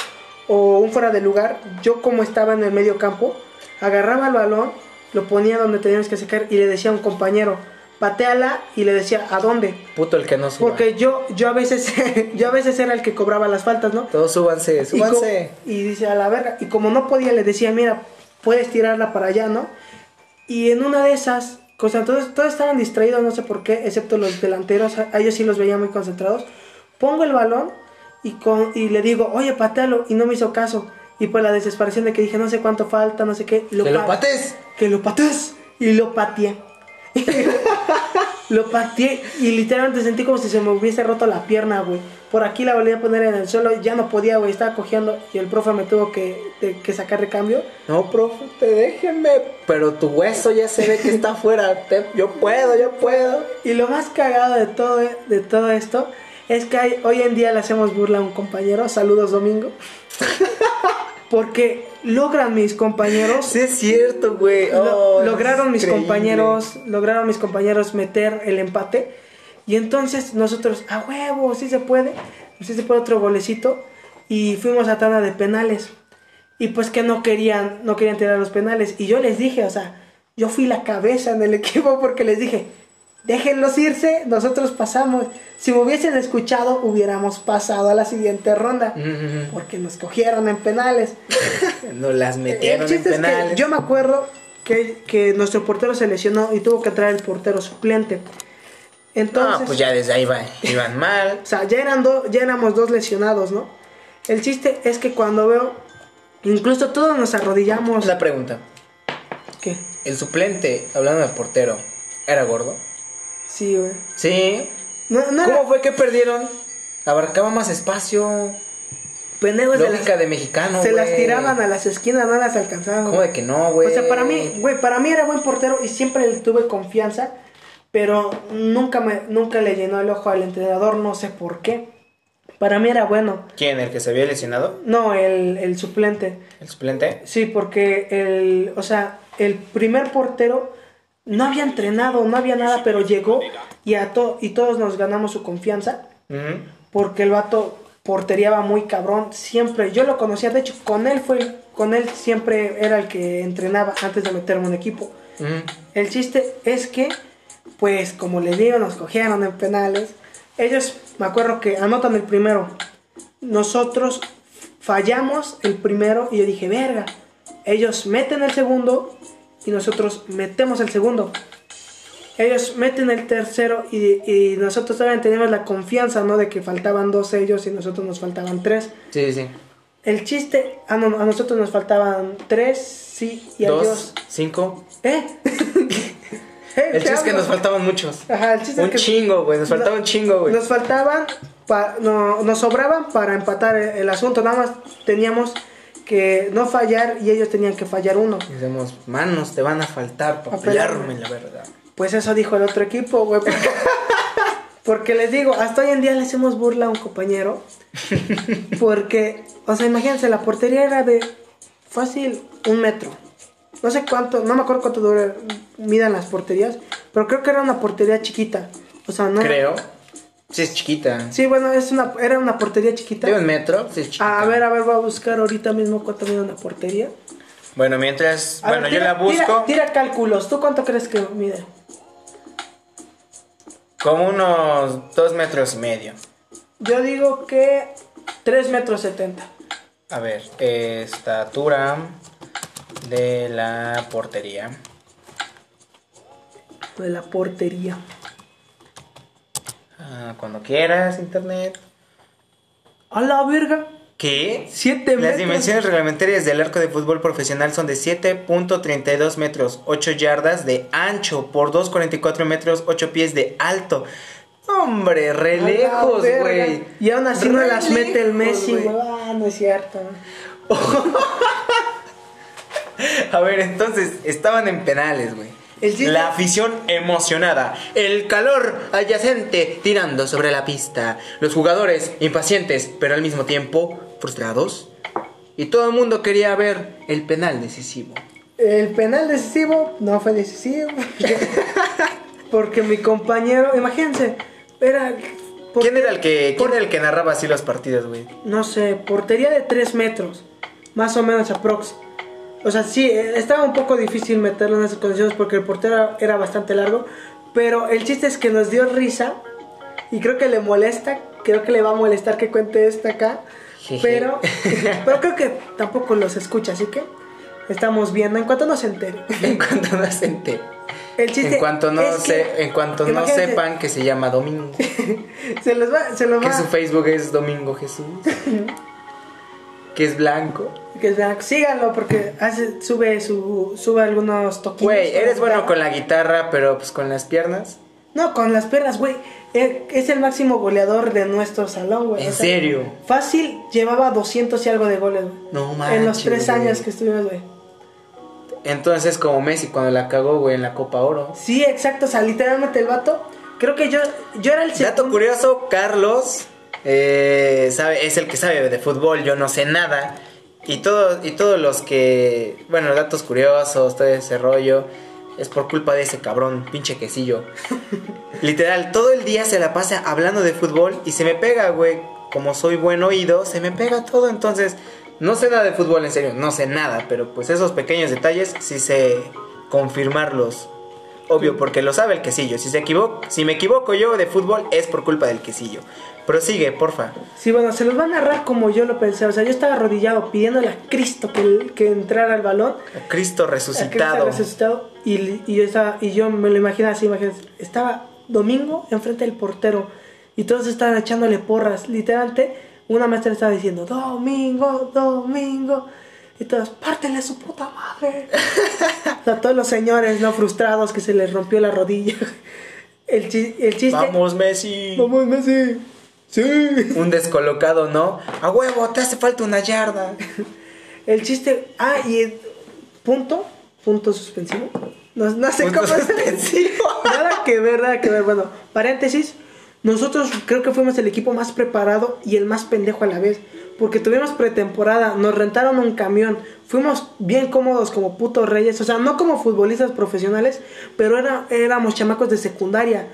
o un fuera de lugar, yo como estaba en el medio campo, agarraba el balón, lo ponía donde teníamos que sacar y le decía a un compañero, pateala y le decía, ¿a dónde? Puto el que no suba. Porque yo, yo a veces, <laughs> yo a veces era el que cobraba las faltas, ¿no? Todos súbanse, Y, súbanse. y dice a la verga. Y como no podía, le decía, mira, puedes tirarla para allá, ¿no? Y en una de esas cosas, todos, todos estaban distraídos, no sé por qué, excepto los delanteros, a ellos sí los veía muy concentrados. Pongo el balón y, con, y le digo, oye, patealo, y no me hizo caso. Y pues la desesperación de que dije, no sé cuánto falta, no sé qué. ¡Que lo pa- pates! que lo patees. Y lo pateé. <laughs> lo pateé y literalmente sentí como si se me hubiese roto la pierna, güey. Por aquí la volví a poner en el suelo, ya no podía, güey, estaba cojeando y el profe me tuvo que, de- que sacar de cambio. No, profe, te déjenme. Pero tu hueso ya se ve que está <laughs> afuera. Te- yo puedo, yo puedo. Y lo más cagado de todo, de todo esto es que hay- hoy en día le hacemos burla a un compañero. Saludos, Domingo. <laughs> Porque logran mis compañeros Sí, es cierto, güey. Lo- Oh, lograron mis increíble. compañeros, lograron mis compañeros meter el empate y entonces nosotros, a huevo, sí se puede, sí se puede otro golecito y fuimos a tanda de penales y pues que no querían, no querían tirar los penales y yo les dije, o sea, yo fui la cabeza en el <laughs> equipo porque les dije, déjenlos irse, nosotros pasamos. Si me hubiesen escuchado, hubiéramos pasado a la siguiente ronda. Porque nos cogieron en penales. <laughs> No las El metieron chiste en es que penales. yo me acuerdo que, que nuestro portero se lesionó y tuvo que entrar el portero suplente. Entonces, Ah, pues ya desde ahí iban mal. <laughs> o sea, ya, eran do- ya éramos dos lesionados, ¿no? El chiste es que cuando veo, incluso todos nos arrodillamos. La pregunta. ¿Qué? El suplente, hablando de portero, ¿era gordo? Sí, güey. Sí. No, no ¿Cómo era fue que perdieron? Abarcaba más espacio. pendejos de Lógica las- de mexicano, Se las tiraban a las esquinas, no las alcanzaban. ¿Cómo de que no, güey? O sea, para mí, güey, para mí era buen portero y siempre le tuve confianza, pero nunca me nunca le llenó el ojo al entrenador, no sé por qué. Para mí era bueno. ¿Quién? ¿El que se había lesionado? No, el, el suplente. ¿El suplente? Sí, porque el, o sea, el primer portero no había entrenado, no había nada, pero llegó y a to- y todos nos ganamos su confianza porque el vato porteriaba muy cabrón, siempre, yo lo conocía, de hecho, con él fue, con él siempre era el que entrenaba antes de meterme en un equipo. El chiste es que, pues, como les digo, nos cogieron en penales. Ellos, me acuerdo que anotan el primero. Nosotros fallamos el primero y yo dije, verga. Ellos meten el segundo y nosotros metemos el segundo. Ellos meten el tercero y, y nosotros también teníamos la confianza, ¿no? De que faltaban dos ellos y nosotros nos faltaban tres. Sí, sí. El chiste, a, no- a nosotros nos faltaban tres, sí, y a Dos, ellos... cinco. ¿Eh? <laughs> <laughs> El te chiste es que nos faltaban muchos. Ajá, el chiste Un es que chingo, güey. Nos faltaba No- un chingo, güey. Nos faltaban, pa- no, nos sobraban para empatar el, el asunto. Nada más teníamos que no fallar y ellos tenían que fallar uno. Y Decimos, manos, te van a faltar para Pa' pelearme. pelearme, la verdad. Pues eso dijo el otro equipo, güey. Porque, <laughs> porque les digo, hasta hoy en día le hacemos burla a un compañero. <laughs> Porque, o sea, imagínense, la portería era de fácil un metro. No sé cuánto, no me acuerdo cuánto dura, midan las porterías, pero creo que era una portería chiquita. O sea, no. Creo. Sí, es chiquita. Sí, bueno, es una, era una portería chiquita. De un metro, sí es chiquita. A ver, a ver, voy a buscar ahorita mismo cuánto mide una portería. Bueno, mientras. A bueno, ver, yo la busco. Tira, tira cálculos. ¿Tú cuánto crees que mide? Como unos dos metros y medio. Yo digo que 3 metros 70. A ver, estatura de la portería. De la portería. Ah, cuando quieras, internet. A la verga. ¿Qué? Siete Las metros. dimensiones reglamentarias del arco de fútbol profesional son de 7.32 metros, 8 yardas de ancho por 2.44 metros, 8 pies de alto. Hombre, re lejos, güey. Y aún así no las mete el Messi, güey. Ah, no es cierto. <laughs> A ver, entonces, estaban en penales, güey. La afición emocionada, el calor adyacente tirando sobre la pista, los jugadores impacientes, pero al mismo tiempo frustrados. Y todo el mundo quería ver el penal decisivo. El penal decisivo no fue decisivo. <laughs> <laughs> Porque mi compañero, imagínense, era. ¿Quién era el que, quién era el que narraba así los partidos, güey? No sé, portería de 3 metros. Más o menos aprox. O sea, sí, eh, estaba un poco difícil meterlo en esas condiciones porque el portero era bastante largo. Pero el chiste es que nos dio risa. Y creo que le molesta. Creo que le va a molestar que cuente esto acá. Jeje. Pero, <laughs> pero creo que tampoco los escucha. Así que estamos viendo. En cuanto nos entere. <laughs> En cuanto no se entere. El chiste En cuanto no, es que- se, en cuanto no sepan que se llama Domingo. <laughs> Se los va. Se los Que va su Facebook es Domingo Jesús. Que es blanco. que vean, síganlo porque hace, sube su sube algunos toquitos. Güey, eres bueno guitarra. con la guitarra, pero pues con las piernas. No, con las perras, güey. Eh, Es el máximo goleador de nuestro salón, güey. ¿En O sea, serio? Fácil, llevaba 200 y algo de goles, güey. No En los manches, tres años que estuvimos, güey. Entonces, como Messi cuando la cagó, güey, en la Copa Oro. Sí, exacto. O sea, literalmente el vato. Creo que yo, yo era el Dato segundo. curioso, Carlos eh, sabe, es el que sabe de fútbol, yo no sé nada. Y, todo, y todos los que, bueno, datos curiosos, todo ese rollo, es por culpa de ese cabrón, pinche quesillo. <laughs> Literal, todo el día se la pasa hablando de fútbol y se me pega, güey. Como soy buen oído, se me pega todo. Entonces, no sé nada de fútbol, en serio, no sé nada. Pero pues esos pequeños detalles sí sé confirmarlos. Obvio, porque lo sabe el quesillo. Si se equivoco, si me equivoco yo de fútbol es por culpa del quesillo. Prosigue, porfa. Sí, bueno, se los va a narrar como yo lo pensé. O sea, yo estaba arrodillado pidiéndole a Cristo que, que entrara al balón. A Cristo a Cristo resucitado. resucitado. Y, y, esa, y yo me lo imaginaba así, imagínense. Estaba domingo enfrente del portero y todos estaban echándole porras. Literalmente, una maestra estaba diciendo, Domingo, Domingo. Y todos, pártele a su puta madre. o sea, todos los señores, ¿no? Frustrados que se les rompió la rodilla. El, chi- el chiste... Vamos, Messi. Vamos, Messi. Sí. Un descolocado, ¿no? A huevo, te hace falta una yarda. El chiste. Ah, y punto. Punto suspensivo. No, no sé Punto cómo suspensivo. <laughs> Nada que ver, nada que ver. Bueno, paréntesis. Nosotros creo que fuimos el equipo más preparado y el más pendejo a la vez. Porque tuvimos pretemporada, nos rentaron un camión, fuimos bien cómodos como putos reyes, o sea, no como futbolistas profesionales, pero era, éramos chamacos de secundaria.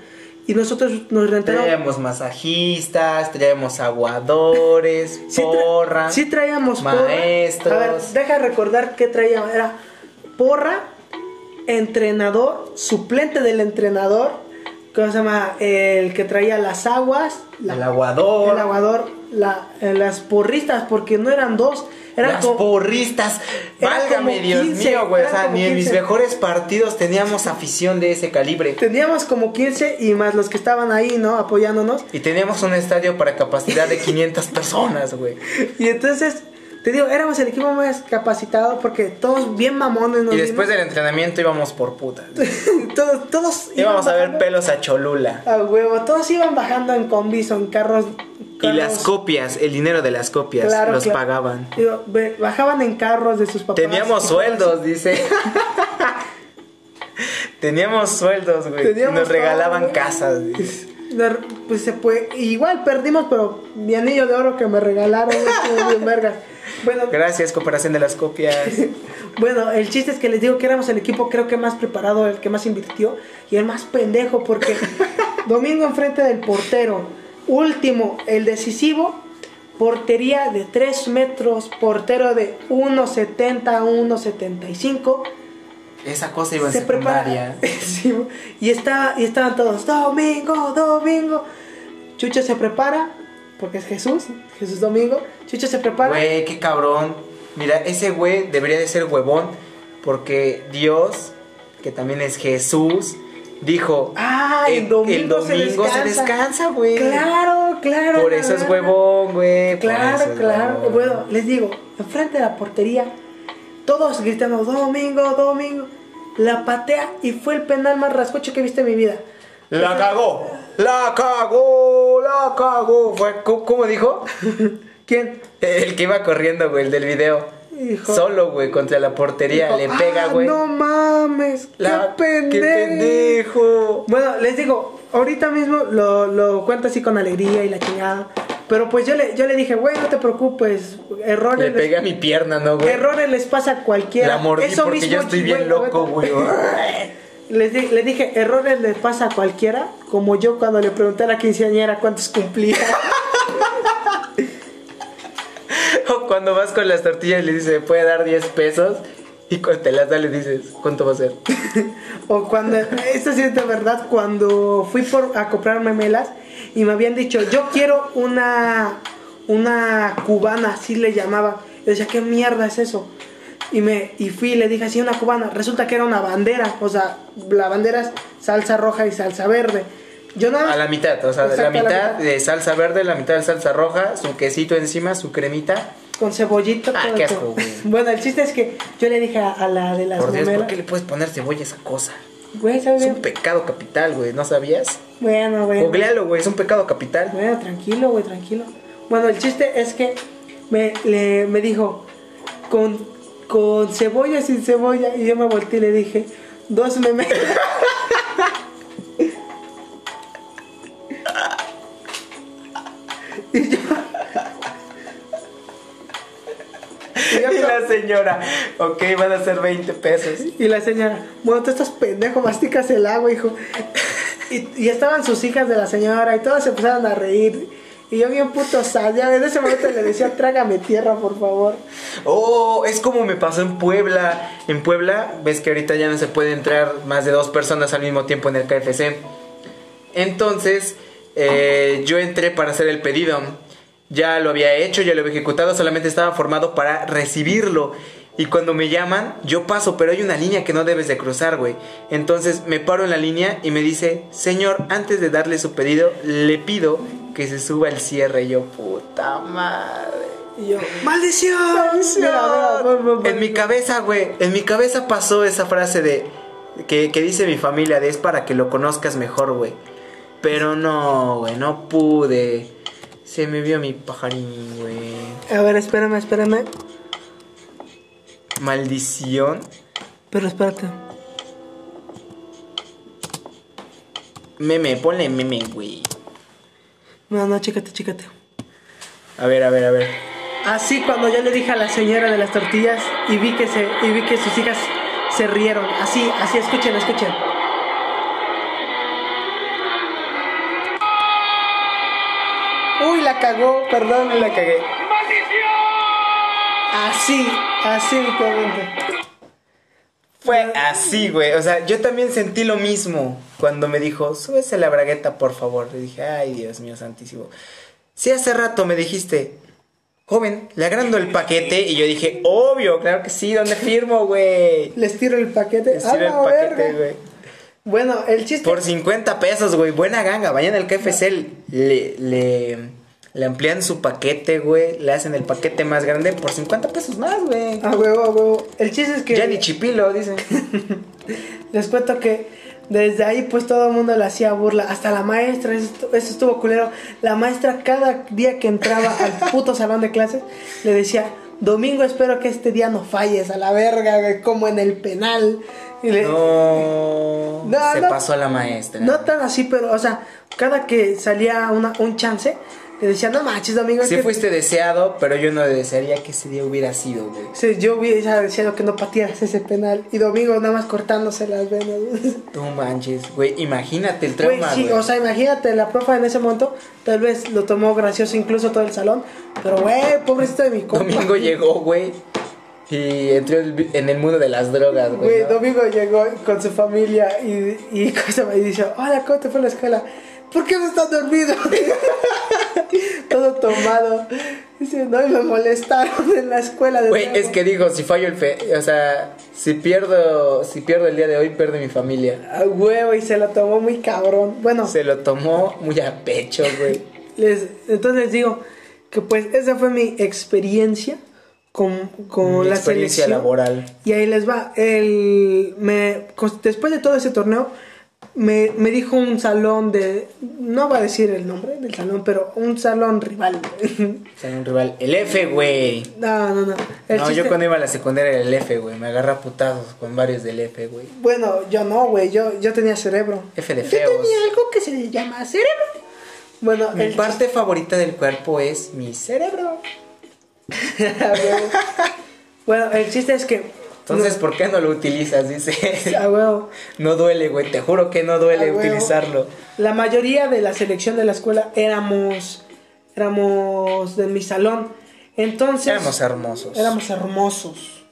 Y nosotros nos rentaron... Traíamos masajistas, traíamos aguadores, <laughs> Sí tra- porra. sí traíamos porra. maestros. A ver, deja recordar qué traíamos. Era porra, entrenador, suplente del entrenador, ¿cómo se llama? El que traía las aguas, la- el aguador. el aguador, la- eh, las porristas, porque no eran dos, eran las como- porristas. Válgame como Dios 15, mío, güey. O sea, ni en mis 15. mejores partidos teníamos afición de ese calibre. Teníamos como 15 y más los que estaban ahí, ¿no? Apoyándonos. Y teníamos un estadio para capacidad de 500 personas, güey. <laughs> Y entonces, te digo, éramos el equipo más capacitado porque todos bien mamones. nos Y después vimos. del entrenamiento íbamos por putas. <laughs> todos, todos Íbamos a ver pelos a Cholula. A huevo, todos iban bajando en combis o en carros. Y las copias, el dinero de las copias, Claro, los claro. pagaban. Digo, bajaban en carros de sus papás. Teníamos sueldos, dice. <laughs> Teníamos sueldos, güey. Teníamos nos regalaban todo, casas. güey. De- Pues se fue. Igual perdimos, pero mi anillo de oro que me regalaron <laughs> vergas. Bueno, Gracias, cooperación de las copias. <laughs> bueno, el chiste es que les digo que éramos el equipo creo que más preparado, el que más invirtió y el más pendejo porque <laughs> domingo enfrente del portero, último, el decisivo, portería de 3 metros, portero de 1.70 a 1.75. Esa cosa iba en se secundaria. prepara <laughs> Sí, y estaba y estaban todos domingo domingo Chucho se prepara porque es Jesús Jesús domingo Chucho se prepara Güey, qué cabrón. Mira, ese güey debería de ser huevón. Porque Dios, que también es Jesús, dijo: ah el "El- domingo, el domingo se descansa, güey. claro claro Por eso es verdad. huevón, güey. claro claro huevón. bueno les digo enfrente de la portería todos gritando domingo domingo la patea y fue el penal más rascocho que he visto en mi vida La cagó, la cagó, la. Fue, ¿cómo, dijo? <laughs> quién El que iba corriendo, güey, el del video. Hijo. Solo, güey, contra la portería. Le pega, "Ah, güey. no mames La- qué pendejo ¡Qué pendejo! Bueno, les digo, ahorita mismo lo, lo cuento así con alegría y la chingada. Pero pues yo le, yo le dije, güey, no te preocupes. Errores, Le les- pegué a mi pierna, ¿no, güey? errores les pasa a cualquiera. La mordí Eso porque mismo, yo estoy bien loco, güey. <laughs> Les, di- les dije, errores les pasa a cualquiera. Como yo cuando le pregunté a la quinceañera cuántos cumplía. <laughs> O cuando vas con las tortillas y le dices, ¿me puede dar 10 pesos? Y cuando te las da le dices, ¿cuánto va a ser? <laughs> o cuando, esto sí es de verdad, cuando fui por, a comprar memelas y me habían dicho, yo quiero una, una cubana, así le llamaba. Yo decía, ¿qué mierda es eso? Y, me, y fui y le dije así, una cubana. Resulta que era una bandera, o sea, la bandera es salsa roja y salsa verde. Yo nada más- A la mitad, o sea, Exacto, la mitad de salsa verde, la mitad de salsa roja, su quesito encima, su cremita. con cebollita. Ah, qué asco, güey. <laughs> Bueno, el chiste es que yo le dije a, a la de las Por Dios, ¿por qué le puedes poner cebolla a esa cosa? Güey, ¿sabes Es un pecado capital, güey, ¿no sabías? Bueno, bueno. Googlealo, güey, es un pecado capital. Bueno, tranquilo, güey, tranquilo. Bueno, el chiste es que me, le, me dijo, con, con cebolla, sin cebolla, y yo me volteé y le dije, dos memelas. <laughs> y yo... y yo Y con- la señora, ok, van a ser 20 pesos. Y la señora, bueno, tú estás pendejo, masticas el agua, hijo. Y, y estaban sus hijas de la señora y todas se empezaron a reír. Y yo bien puto sal, ya en ese momento le decía, trágame tierra, por favor. Oh, es como me pasó en Puebla. En Puebla, ves que ahorita ya no se puede entrar más de dos personas al mismo tiempo en el KFC. Entonces, eh, yo entré para hacer el pedido. Ya lo había hecho, ya lo había ejecutado, solamente estaba formado para recibirlo. Y cuando me llaman, yo paso, pero hay una línea que no debes de cruzar, güey. Entonces me paro en la línea y me dice, señor, antes de darle su pedido, le pido que se suba el cierre. Y yo, puta madre. Y yo, ¡maldición! ¡Maldición! Mira, mira. En mi cabeza, güey, en mi cabeza pasó esa frase de que, que dice mi familia de es para que lo conozcas mejor, güey. Pero no, güey, no pude. Se me vio mi pajarín, güey. A ver, espérame, espérame. Maldición. Pero espérate. Meme, ponle meme, güey. No, no, chécate, chécate. A ver, a ver, a ver. Así cuando yo le dije a la señora de las tortillas y vi que se y vi que sus hijas se rieron. Así, así, escuchen, escuchen. Uy, la cagó, perdón, la cagué. Así, así literalmente. Fue así, güey. O sea, yo también sentí lo mismo cuando me dijo, súbese la bragueta, por favor. Le dije, ay, Dios mío santísimo. Si hace rato me dijiste, joven, le agrando el paquete. Y yo dije, obvio, claro que sí, ¿dónde firmo, güey? Les tiro el paquete. Les ¡A tiro el paquete, güey. Bueno, el chiste. Por 50 pesos, güey. Buena ganga. Vayan al KFC, le, le, le amplían su paquete, güey. Le hacen el paquete más grande por 50 pesos más, güey. A huevo, a huevo. El chiste es que. Ya ni chipilo, dicen. <laughs> Les cuento que desde ahí pues todo el mundo le hacía burla, hasta la maestra, eso, estu- eso estuvo culero. La maestra cada día que entraba al <laughs> puto salón de clases le decía, Domingo espero que este día no falles a la verga, como en el penal. Y le- No, No, se no. pasó a la maestra. No tan así, pero o sea, cada que salía una, un chance, le decía, no manches, Domingo. Sí que-". fuiste deseado, pero yo no desearía que ese día hubiera sido, güey. Sí, yo hubiera deseado que no patearas ese penal. Y Domingo nada más cortándose las venas. No manches, güey. Imagínate el Güey, trauma, sí, güey. o sea, imagínate, la profa en ese momento tal vez lo tomó gracioso incluso todo el salón. Pero, güey, pobrecito de mi compa. Domingo llegó, güey. Y entró en el mundo de las drogas, güey. Güey, ¿no? Domingo llegó con su familia y, y, <laughs> cosa- y dice, hola, ¿cómo te fue la escuela? ¿Por qué no estás dormido? <laughs> todo tomado. Dice, no, y me molestaron en la escuela. de Güey, nuevo". es que digo, si fallo el fe, o sea, si pierdo, si pierdo el día de hoy, pierdo mi familia. A huevo, y se lo tomó muy cabrón. Bueno, Se lo tomó muy a pecho, güey. <laughs> les, entonces les digo que pues esa fue mi experiencia con, con Mi la experiencia selección. laboral. Y ahí les va. El, me, después de todo ese torneo, me, me dijo un salón de. No va a decir el nombre del salón, pero un salón rival. <laughs> Un rival. El F, güey. no, no, no. El No, chiste- yo cuando iba a la secundaria era el F, güey. Me agarra putazos con varios del F, güey. Bueno, yo no, güey. Yo, yo tenía cerebro. F de Yo feos. tenía algo que se le llama cerebro. Bueno, Mi el parte favorita del cuerpo es mi cerebro. <laughs> Bueno, el chiste es que. Entonces, ¿por qué no lo utilizas? Dice. A huevo. <laughs> No duele, güey. Te juro que no duele utilizarlo. La mayoría de la selección de la escuela éramos. Éramos de mi salón. Entonces. Éramos hermosos. Éramos hermosos.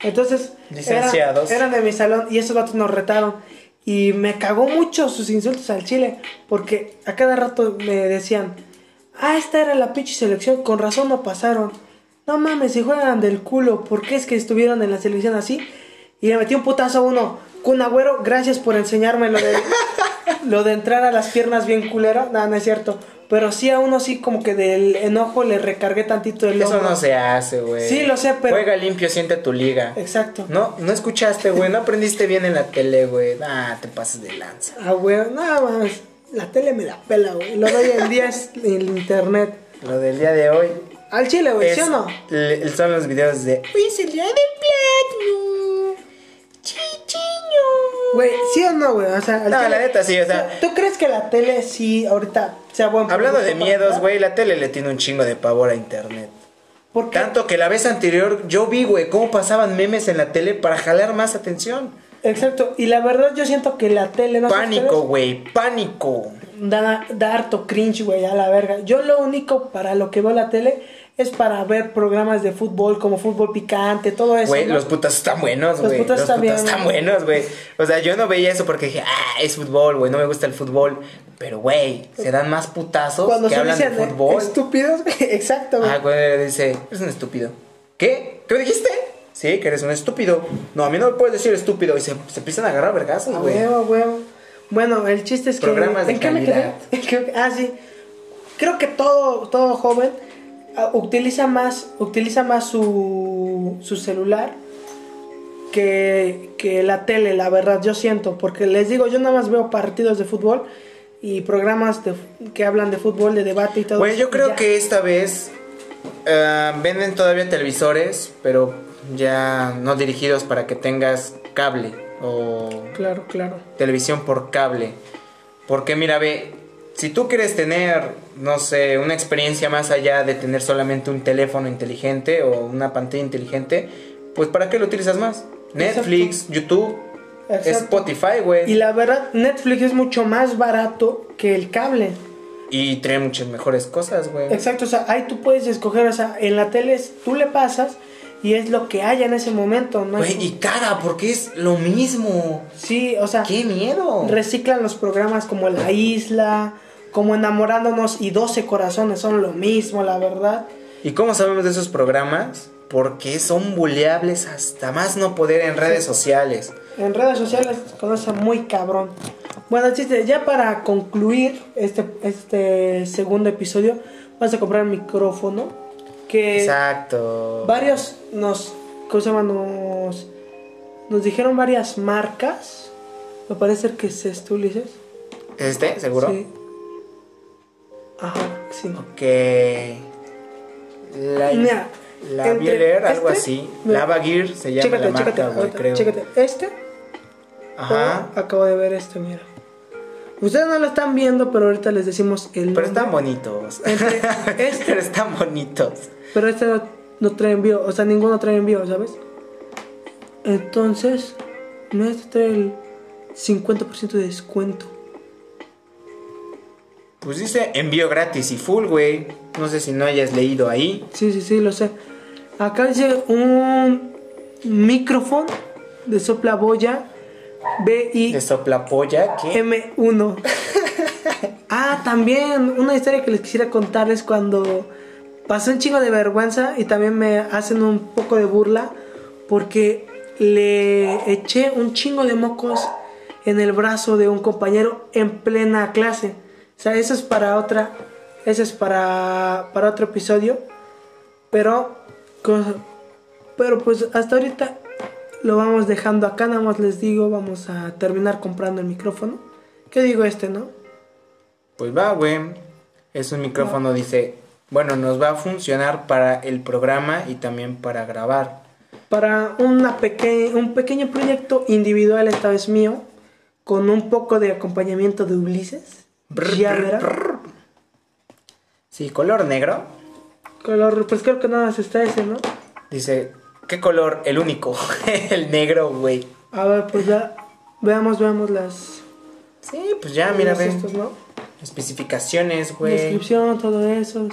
Entonces, Licenciados. Eran, eran de mi salón y esos vatos nos retaron. Y me cagó mucho sus insultos al chile. Porque a cada rato me decían: Ah, esta era la pinche selección, con razón no pasaron. No mames, si juegan del culo, ¿por qué es que estuvieron en la selección así? Y le metí un putazo a uno. Kun Agüero, gracias por enseñarme lo de, <laughs> lo de entrar a las piernas bien culero. No, no es cierto. Pero sí a uno sí como que del enojo le recargué tantito el Eso hombro. no se hace, güey. Sí, lo sé, pero- Juega limpio, siente tu liga. Exacto. No, no escuchaste, güey. No aprendiste bien en la tele, güey. Ah, te pases de lanza. Ah, güey, nada más. La tele me la pela, güey. Lo de hoy en día es el internet. Lo del día de hoy. Al chile, güey, ¿sí o no? le- son los videos de. Hoy es el día de platino. Chichiño. Güey, ¿sí o no, güey? O sea, al No, la neta sí, o sea- ¿Tú, tú crees que la tele sí ahorita sea buen Hablando de producto para miedos, jugar? güey, la tele le tiene un chingo de pavor a internet. ¿Por qué? Tanto que la vez anterior yo vi, güey, cómo pasaban memes en la tele para jalar más atención. Exacto. Y la verdad yo siento que la tele no sé Pánico, ustedes, güey, pánico. da, da harto cringe, güey, a la verga. Yo lo único para lo que veo la tele es para ver programas de fútbol como fútbol picante, todo eso. Güey, ¿no? los putas están buenos, Los güey. putas Los están putas bien, están buenos, güey. O sea, yo no veía eso porque dije, ah, es fútbol, güey, no me gusta el fútbol. Pero, güey, se dan más putazos Cuando que se hablan de fútbol. estúpidos, <laughs> exacto, güey. Ah, güey, dice, eres un estúpido. ¿Qué? ¿Qué me dijiste? Sí, que eres un estúpido. No, a mí no me puedes decir estúpido. Y se, se empiezan a agarrar vergazos, güey. huevo, huevo. Bueno, el chiste es que. Programas de ¿en qué me <laughs> quedé? Ah, sí. Creo que todo, todo joven utiliza más, utiliza más su, su celular que, que la tele, la verdad, yo siento. Porque les digo, yo nada más veo partidos de fútbol y programas de, que hablan de fútbol, de debate y todo eso, yo creo ya. que esta vez eh, venden todavía televisores, pero ya no dirigidos para que tengas cable o Claro, claro. televisión por cable. Porque mira, ve, si tú quieres tener, no sé, una experiencia más allá de tener solamente un teléfono inteligente o una pantalla inteligente, pues ¿para qué lo utilizas más? Netflix, YouTube, Exacto. Spotify, güey. Y la verdad, Netflix es mucho más barato que el cable. Y trae muchas mejores cosas, güey. Exacto, o sea, ahí tú puedes escoger, o sea, en la tele es- tú le pasas y es lo que haya en ese momento, ¿no? Güey, y caga, porque es lo mismo. Sí, o sea, ¡Qué miedo! reciclan los programas como La Isla, como Enamorándonos y 12 Corazones, son lo mismo, la verdad. ¿Y cómo sabemos de esos programas? Porque son buleables hasta más no poder en redes sociales. En redes sociales conoce muy cabrón. Bueno, chiste, ya para concluir este, este segundo episodio, vas a comprar un micrófono que... Exacto. varios nos, ¿cómo se llama? Nos, nos dijeron varias marcas. Me parece que es este, Ulises. ¿Este? ¿Seguro? Sí. Ajá, sí. Ok. La, Mira, la Bieler, algo este, así. mira, Lava Gear se llama Chécate, la marca, chécate, ahorita, creo. chécate. Este, Ajá. oh, acabo de ver este, mira. Ustedes no lo están viendo, pero ahorita les decimos el Pero están bonitos. Entre <laughs> este- Pero están bonitos. Pero este no, no trae envío, o sea, ninguno trae envío, ¿sabes? Entonces, no este trae el 50% de descuento. Pues dice envío gratis y full, güey. No sé si no hayas leído ahí. Sí, sí, sí, lo sé. Acá dice un micrófono de sopla boya De soplapolla, ¿qué? BIM1. <laughs> ah, también una historia que les quisiera contarles cuando pasó un chingo de vergüenza y también me hacen un poco de burla porque le eché un chingo de mocos en el brazo de un compañero en plena clase. O sea, eso es para otra, eso es para, para otro episodio. Pero, pero pues hasta ahorita lo vamos dejando acá, nada más les digo, vamos a terminar comprando el micrófono. ¿Qué digo este, no? Pues va, güey. Es un micrófono, dice. Bueno, nos va a funcionar para el programa y también para grabar. Para una peque un pequeño proyecto individual, esta vez mío, con un poco de acompañamiento de Ulises. Ya verá. Sí, color negro. Color, pues creo que nada más está ese, ¿no? Dice, ¿qué color? El único. <laughs> el negro, güey. A ver, pues ya, veamos, veamos las... Sí, pues ya, mira, ve. estos, ¿no? Especificaciones, güey. Descripción, todo eso.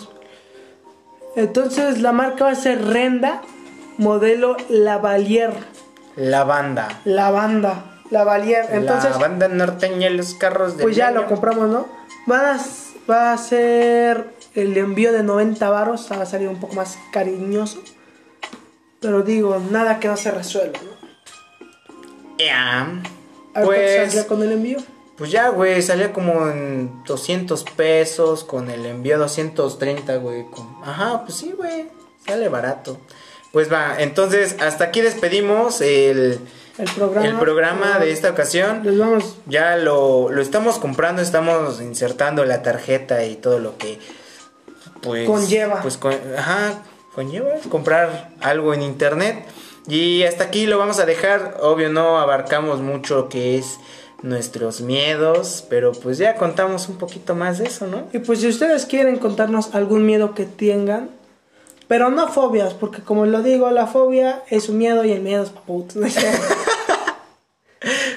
Entonces la marca va a ser Renda, modelo Lavalier. Lavanda. Lavanda, Lavalier. Entonces, la banda norteña y los carros de. pues ya lo compramos, ¿no? Van a, va a ser el envío de 90 varos, va a salir un poco más cariñoso. Pero digo, nada que no se resuelva, ¿no? Ya. A ver Pues, saldría con el envío. pues ya, güey, salía como en 200 pesos, con el envío 230, güey. con- Ajá, pues sí, güey, sale barato. Pues va, entonces hasta aquí despedimos el, El programa. el programa de esta ocasión. Les vamos. Ya lo, lo estamos comprando, estamos insertando la tarjeta y todo lo que pues Conlleva. Pues con- ajá, conlleva comprar algo en internet. Y hasta aquí lo vamos a dejar. Obvio no abarcamos mucho que es nuestros miedos, pero pues ya contamos un poquito más de eso, ¿no? Y pues si ustedes quieren contarnos algún miedo que tengan, pero no fobias, porque como lo digo, la fobia es un miedo y el miedo es puto. <laughs>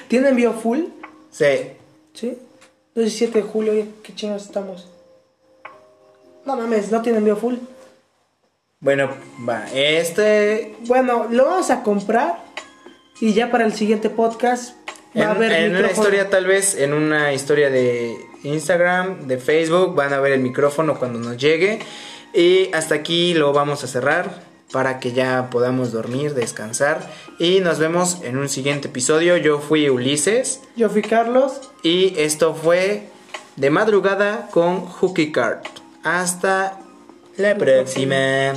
¿Tienen envío full? Sí. ¿Sí? 17 de julio, oye, qué chingados estamos. No mames, no tiene envío full. Bueno, va, este... Bueno, lo vamos a comprar y ya para el siguiente podcast va En, a haber en una micrófono. historia tal vez, en una historia de Instagram, de Facebook, van a ver el micrófono cuando nos llegue. Y hasta aquí lo vamos a cerrar para que ya podamos dormir, descansar. Y nos vemos en un siguiente episodio. Yo fui Ulises Yo fui Carlos. y esto fue de madrugada con Hookie Card. Hasta la próxima.